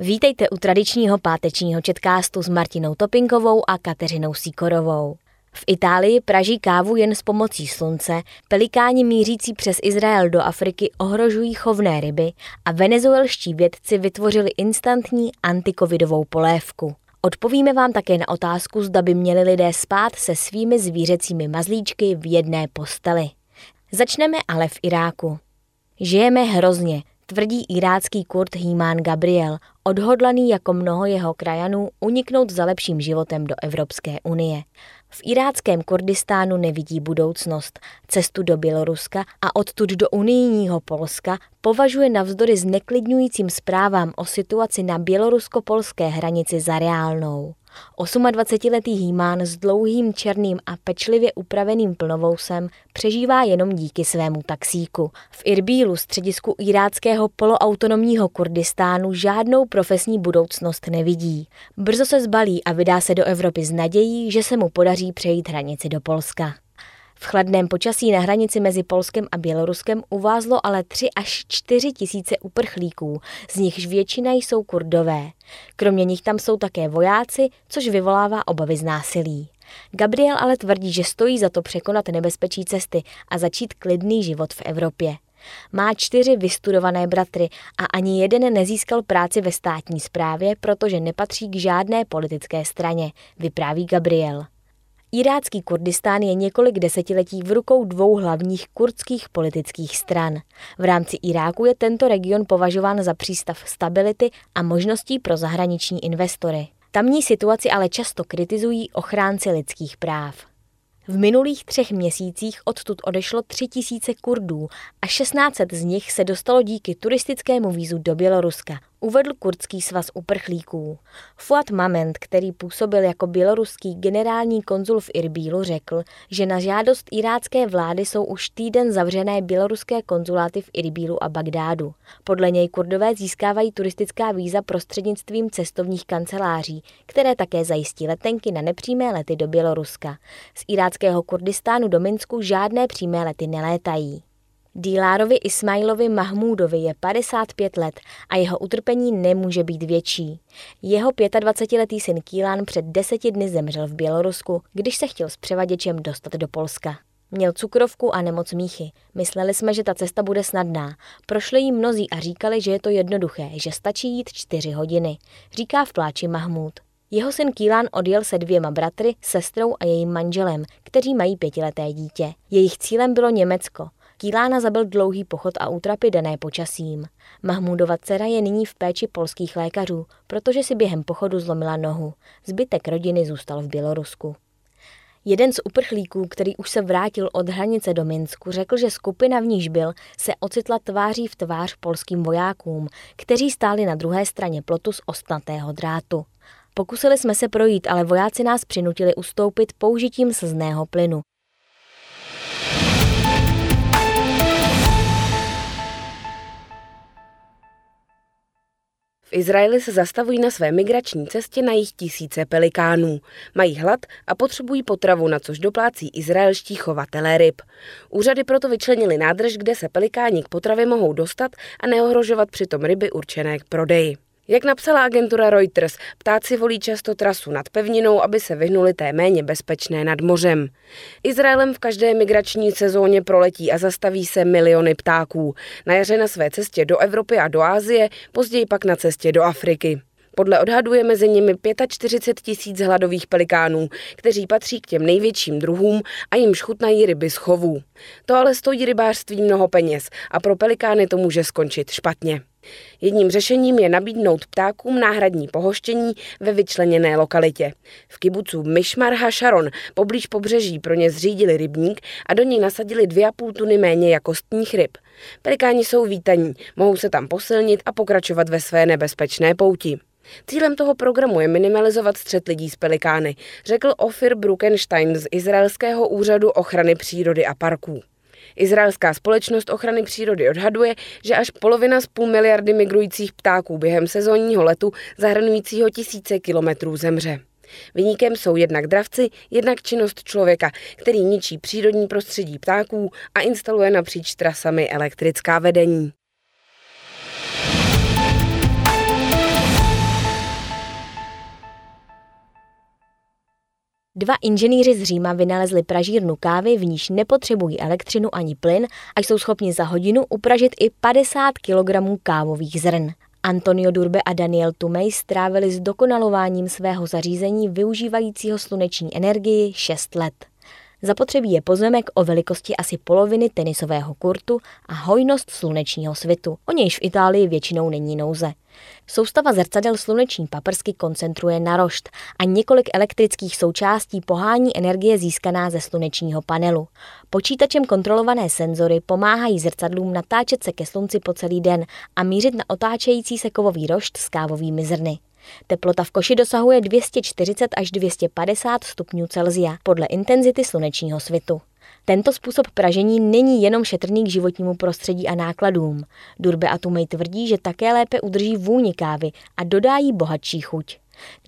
Vítejte u tradičního pátečního četkástu s Martinou Topinkovou a Kateřinou Sikorovou. V Itálii praží kávu jen s pomocí slunce, pelikáni mířící přes Izrael do Afriky ohrožují chovné ryby a venezuelští vědci vytvořili instantní antikovidovou polévku. Odpovíme vám také na otázku, zda by měli lidé spát se svými zvířecími mazlíčky v jedné posteli. Začneme ale v Iráku. Žijeme hrozně, tvrdí irácký kurd Hímán Gabriel, odhodlaný jako mnoho jeho krajanů uniknout za lepším životem do Evropské unie. V iráckém Kurdistánu nevidí budoucnost. Cestu do Běloruska a odtud do unijního Polska považuje navzdory zneklidňujícím zprávám o situaci na bělorusko-polské hranici za reálnou. 28-letý Hýmán s dlouhým černým a pečlivě upraveným plnovousem přežívá jenom díky svému taxíku. V Irbílu, středisku iráckého poloautonomního Kurdistánu, žádnou profesní budoucnost nevidí. Brzo se zbalí a vydá se do Evropy s nadějí, že se mu podaří přejít hranici do Polska. V chladném počasí na hranici mezi Polskem a Běloruskem uvázlo ale 3 až 4 tisíce uprchlíků, z nichž většina jsou kurdové. Kromě nich tam jsou také vojáci, což vyvolává obavy z násilí. Gabriel ale tvrdí, že stojí za to překonat nebezpečí cesty a začít klidný život v Evropě. Má čtyři vystudované bratry a ani jeden nezískal práci ve státní správě, protože nepatří k žádné politické straně, vypráví Gabriel. Irácký Kurdistán je několik desetiletí v rukou dvou hlavních kurdských politických stran. V rámci Iráku je tento region považován za přístav stability a možností pro zahraniční investory. Tamní situaci ale často kritizují ochránci lidských práv. V minulých třech měsících odtud odešlo tři tisíce Kurdů a 1600 z nich se dostalo díky turistickému vízu do Běloruska, uvedl kurdský svaz uprchlíků. Fuat Mament, který působil jako běloruský generální konzul v Irbílu, řekl, že na žádost irácké vlády jsou už týden zavřené běloruské konzuláty v Irbílu a Bagdádu. Podle něj kurdové získávají turistická víza prostřednictvím cestovních kanceláří, které také zajistí letenky na nepřímé lety do Běloruska. Z iráckého Kurdistánu do Minsku žádné přímé lety nelétají. Dílárovi Ismailovi Mahmúdovi je 55 let a jeho utrpení nemůže být větší. Jeho 25-letý syn Kílán před deseti dny zemřel v Bělorusku, když se chtěl s převaděčem dostat do Polska. Měl cukrovku a nemoc míchy. Mysleli jsme, že ta cesta bude snadná. Prošli jí mnozí a říkali, že je to jednoduché, že stačí jít čtyři hodiny, říká v pláči Mahmud. Jeho syn Kílán odjel se dvěma bratry, sestrou a jejím manželem, kteří mají pětileté dítě. Jejich cílem bylo Německo. Kýlána zabil dlouhý pochod a útrapy dané počasím. Mahmudova dcera je nyní v péči polských lékařů, protože si během pochodu zlomila nohu. Zbytek rodiny zůstal v Bělorusku. Jeden z uprchlíků, který už se vrátil od hranice do Minsku, řekl, že skupina v níž byl, se ocitla tváří v tvář polským vojákům, kteří stáli na druhé straně plotu z ostnatého drátu. Pokusili jsme se projít, ale vojáci nás přinutili ustoupit použitím slzného plynu. V Izraeli se zastavují na své migrační cestě na jich tisíce pelikánů. Mají hlad a potřebují potravu, na což doplácí izraelští chovatelé ryb. Úřady proto vyčlenili nádrž, kde se pelikáni k potravě mohou dostat a neohrožovat přitom ryby určené k prodeji. Jak napsala agentura Reuters, ptáci volí často trasu nad pevninou, aby se vyhnuli té méně bezpečné nad mořem. Izraelem v každé migrační sezóně proletí a zastaví se miliony ptáků. Na jaře na své cestě do Evropy a do Ázie, později pak na cestě do Afriky. Podle odhadu je mezi nimi 45 tisíc hladových pelikánů, kteří patří k těm největším druhům a jim šchutnají ryby z chovů. To ale stojí rybářství mnoho peněz a pro pelikány to může skončit špatně. Jedním řešením je nabídnout ptákům náhradní pohoštění ve vyčleněné lokalitě. V kibucu Myšmar Sharon poblíž pobřeží pro ně zřídili rybník a do něj nasadili dvě a půl tuny méně jakostních ryb. Pelikáni jsou vítaní, mohou se tam posilnit a pokračovat ve své nebezpečné pouti. Cílem toho programu je minimalizovat střet lidí s pelikány, řekl Ofir Brukenstein z Izraelského úřadu ochrany přírody a parků. Izraelská společnost ochrany přírody odhaduje, že až polovina z půl miliardy migrujících ptáků během sezónního letu zahrnujícího tisíce kilometrů zemře. Vyníkem jsou jednak dravci, jednak činnost člověka, který ničí přírodní prostředí ptáků a instaluje napříč trasami elektrická vedení. Dva inženýři z Říma vynalezli pražírnu kávy, v níž nepotřebují elektřinu ani plyn a jsou schopni za hodinu upražit i 50 kg kávových zrn. Antonio Durbe a Daniel Tumej strávili s dokonalováním svého zařízení využívajícího sluneční energii 6 let. Zapotřebí je pozemek o velikosti asi poloviny tenisového kurtu a hojnost slunečního svitu. O nějž v Itálii většinou není nouze. Soustava zrcadel sluneční paprsky koncentruje na rošt a několik elektrických součástí pohání energie získaná ze slunečního panelu. Počítačem kontrolované senzory pomáhají zrcadlům natáčet se ke slunci po celý den a mířit na otáčející se kovový rošt s kávovými zrny. Teplota v koši dosahuje 240 až 250 stupňů Celzia podle intenzity slunečního svitu. Tento způsob pražení není jenom šetrný k životnímu prostředí a nákladům. Durbe a Tumej tvrdí, že také lépe udrží vůni kávy a dodá jí bohatší chuť.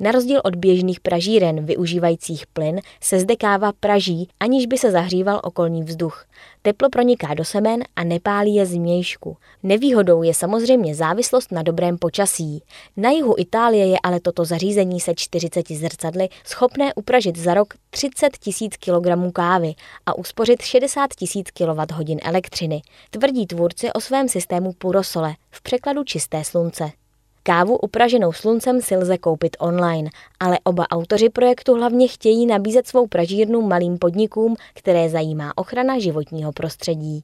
Na rozdíl od běžných pražíren využívajících plyn se zde káva praží, aniž by se zahříval okolní vzduch. Teplo proniká do semen a nepálí je změjšku. Nevýhodou je samozřejmě závislost na dobrém počasí. Na jihu Itálie je ale toto zařízení se 40 zrcadly schopné upražit za rok 30 tisíc kg kávy a uspořit 60 tisíc kWh elektřiny, tvrdí tvůrci o svém systému Purosole, v překladu čisté slunce. Kávu upraženou sluncem si lze koupit online, ale oba autoři projektu hlavně chtějí nabízet svou pražírnu malým podnikům, které zajímá ochrana životního prostředí.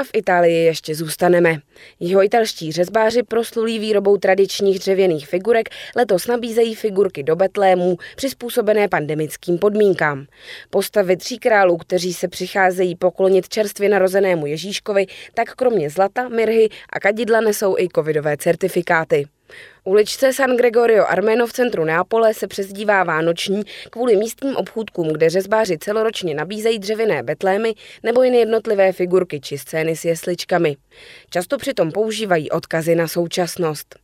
A v Itálii ještě zůstaneme. Jeho italští řezbáři proslulí výrobou tradičních dřevěných figurek letos nabízejí figurky do Betlémů přizpůsobené pandemickým podmínkám. Postavy tří králů, kteří se přicházejí poklonit čerstvě narozenému Ježíškovi, tak kromě zlata, mirhy a kadidla nesou i covidové certifikáty. Uličce San Gregorio Armeno v centru Neapole se přezdívá Vánoční kvůli místním obchůdkům, kde řezbáři celoročně nabízejí dřevěné betlémy nebo jen jednotlivé figurky či scény s jesličkami. Často přitom používají odkazy na současnost.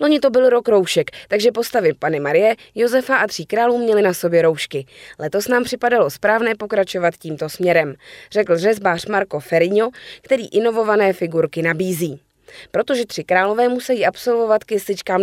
Loni to byl rok roušek, takže postavy Pany Marie, Josefa a tří králů měly na sobě roušky. Letos nám připadalo správné pokračovat tímto směrem, řekl řezbář Marco Ferrigno, který inovované figurky nabízí. Protože tři králové musí absolvovat k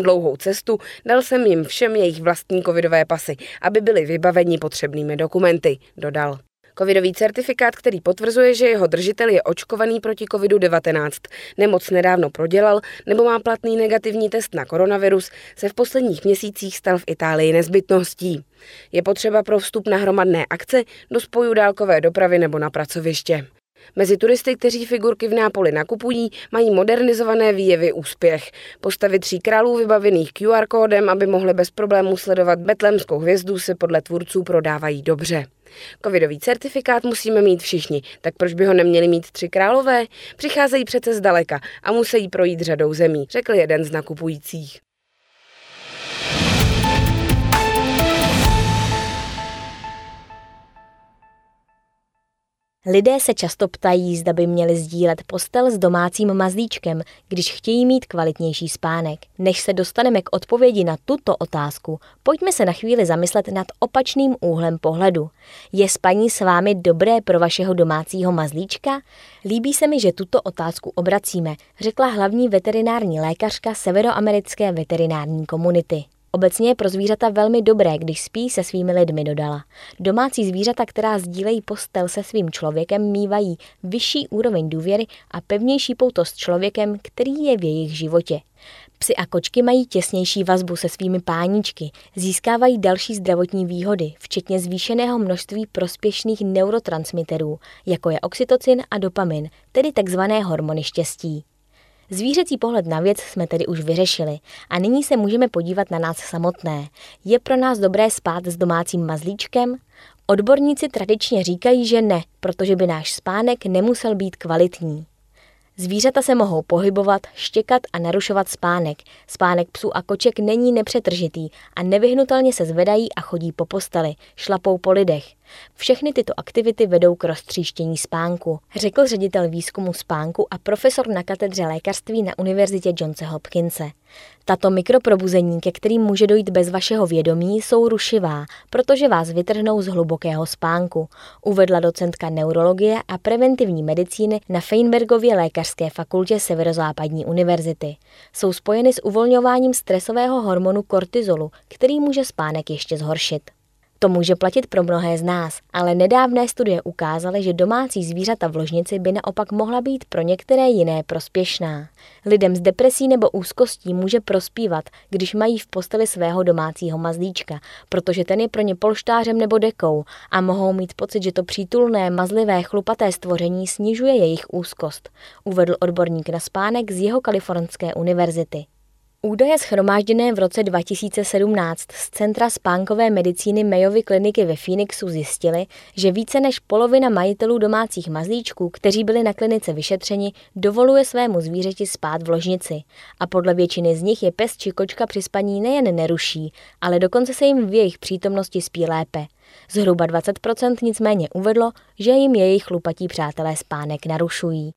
dlouhou cestu, dal jsem jim všem jejich vlastní covidové pasy, aby byli vybaveni potřebnými dokumenty, dodal. Covidový certifikát, který potvrzuje, že jeho držitel je očkovaný proti COVID-19, nemoc nedávno prodělal nebo má platný negativní test na koronavirus, se v posledních měsících stal v Itálii nezbytností. Je potřeba pro vstup na hromadné akce do spoju dálkové dopravy nebo na pracoviště. Mezi turisty, kteří figurky v Nápoli nakupují, mají modernizované výjevy úspěch. Postavy tří králů vybavených QR kódem, aby mohli bez problémů sledovat betlemskou hvězdu, se podle tvůrců prodávají dobře. Covidový certifikát musíme mít všichni, tak proč by ho neměli mít tři králové? Přicházejí přece zdaleka a musí projít řadou zemí, řekl jeden z nakupujících. Lidé se často ptají, zda by měli sdílet postel s domácím mazlíčkem, když chtějí mít kvalitnější spánek. Než se dostaneme k odpovědi na tuto otázku, pojďme se na chvíli zamyslet nad opačným úhlem pohledu. Je spaní s vámi dobré pro vašeho domácího mazlíčka? Líbí se mi, že tuto otázku obracíme, řekla hlavní veterinární lékařka Severoamerické veterinární komunity. Obecně je pro zvířata velmi dobré, když spí se svými lidmi, dodala. Domácí zvířata, která sdílejí postel se svým člověkem, mývají vyšší úroveň důvěry a pevnější pouto s člověkem, který je v jejich životě. Psy a kočky mají těsnější vazbu se svými páničky, získávají další zdravotní výhody, včetně zvýšeného množství prospěšných neurotransmiterů, jako je oxytocin a dopamin, tedy takzvané hormony štěstí. Zvířecí pohled na věc jsme tedy už vyřešili a nyní se můžeme podívat na nás samotné. Je pro nás dobré spát s domácím mazlíčkem? Odborníci tradičně říkají, že ne, protože by náš spánek nemusel být kvalitní. Zvířata se mohou pohybovat, štěkat a narušovat spánek. Spánek psů a koček není nepřetržitý a nevyhnutelně se zvedají a chodí po posteli, šlapou po lidech. Všechny tyto aktivity vedou k roztříštění spánku, řekl ředitel výzkumu spánku a profesor na katedře lékařství na Univerzitě Johnse Hopkinse. Tato mikroprobuzení, ke kterým může dojít bez vašeho vědomí, jsou rušivá, protože vás vytrhnou z hlubokého spánku, uvedla docentka neurologie a preventivní medicíny na Feinbergově lékařské fakultě Severozápadní univerzity. Jsou spojeny s uvolňováním stresového hormonu kortizolu, který může spánek ještě zhoršit. To může platit pro mnohé z nás, ale nedávné studie ukázaly, že domácí zvířata v ložnici by naopak mohla být pro některé jiné prospěšná. Lidem s depresí nebo úzkostí může prospívat, když mají v posteli svého domácího mazlíčka, protože ten je pro ně polštářem nebo dekou a mohou mít pocit, že to přítulné, mazlivé, chlupaté stvoření snižuje jejich úzkost, uvedl odborník na spánek z jeho kalifornské univerzity. Údaje schromážděné v roce 2017 z Centra spánkové medicíny Mayovy kliniky ve Phoenixu zjistily, že více než polovina majitelů domácích mazlíčků, kteří byli na klinice vyšetřeni, dovoluje svému zvířeti spát v ložnici. A podle většiny z nich je pes či kočka při spaní nejen neruší, ale dokonce se jim v jejich přítomnosti spí lépe. Zhruba 20% nicméně uvedlo, že jim jejich chlupatí přátelé spánek narušují.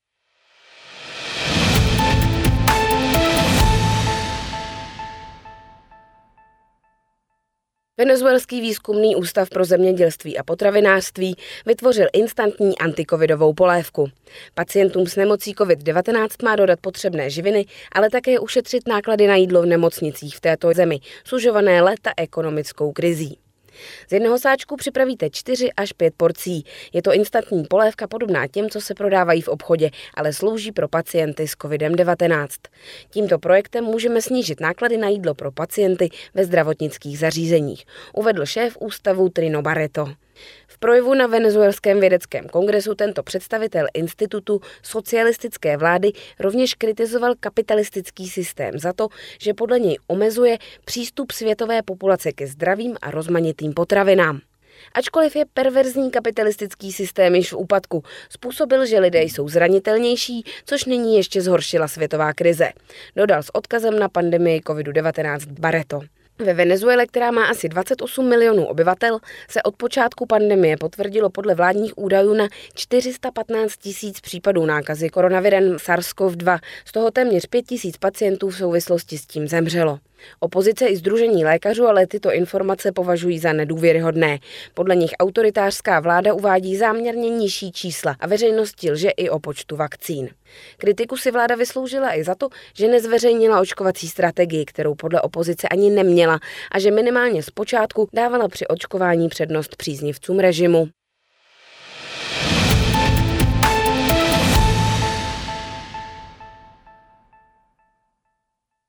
Venezuelský výzkumný ústav pro zemědělství a potravinářství vytvořil instantní antikovidovou polévku. Pacientům s nemocí COVID-19 má dodat potřebné živiny, ale také ušetřit náklady na jídlo v nemocnicích v této zemi, sužované leta ekonomickou krizí. Z jednoho sáčku připravíte 4 až 5 porcí. Je to instantní polévka podobná těm, co se prodávají v obchodě, ale slouží pro pacienty s COVID-19. Tímto projektem můžeme snížit náklady na jídlo pro pacienty ve zdravotnických zařízeních, uvedl šéf ústavu Trino Barreto. V projevu na venezuelském vědeckém kongresu tento představitel institutu socialistické vlády rovněž kritizoval kapitalistický systém za to, že podle něj omezuje přístup světové populace ke zdravým a rozmanitým potravinám. Ačkoliv je perverzní kapitalistický systém již v úpadku, způsobil, že lidé jsou zranitelnější, což nyní ještě zhoršila světová krize. Dodal s odkazem na pandemii COVID-19 Barreto. Ve Venezuele, která má asi 28 milionů obyvatel, se od počátku pandemie potvrdilo podle vládních údajů na 415 tisíc případů nákazy koronavirem SARS-CoV-2. Z toho téměř 5 tisíc pacientů v souvislosti s tím zemřelo. Opozice i Združení lékařů ale tyto informace považují za nedůvěryhodné. Podle nich autoritářská vláda uvádí záměrně nižší čísla a veřejnosti lže i o počtu vakcín. Kritiku si vláda vysloužila i za to, že nezveřejnila očkovací strategii, kterou podle opozice ani neměla a že minimálně zpočátku dávala při očkování přednost příznivcům režimu.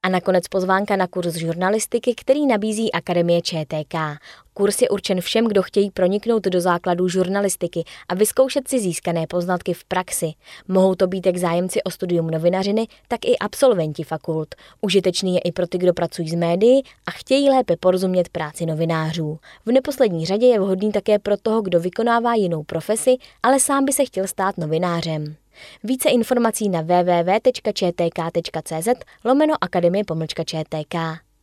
A nakonec pozvánka na kurz žurnalistiky, který nabízí Akademie ČTK. Kurs je určen všem, kdo chtějí proniknout do základů žurnalistiky a vyzkoušet si získané poznatky v praxi. Mohou to být jak zájemci o studium novinařiny, tak i absolventi fakult. Užitečný je i pro ty, kdo pracují s médií a chtějí lépe porozumět práci novinářů. V neposlední řadě je vhodný také pro toho, kdo vykonává jinou profesi, ale sám by se chtěl stát novinářem. Více informací na www.čtk.cz lomeno akademie pomlčka ČTK.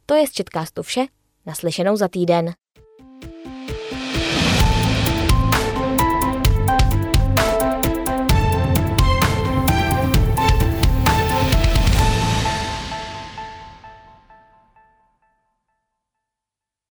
To je z Četkástu vše, naslyšenou za týden.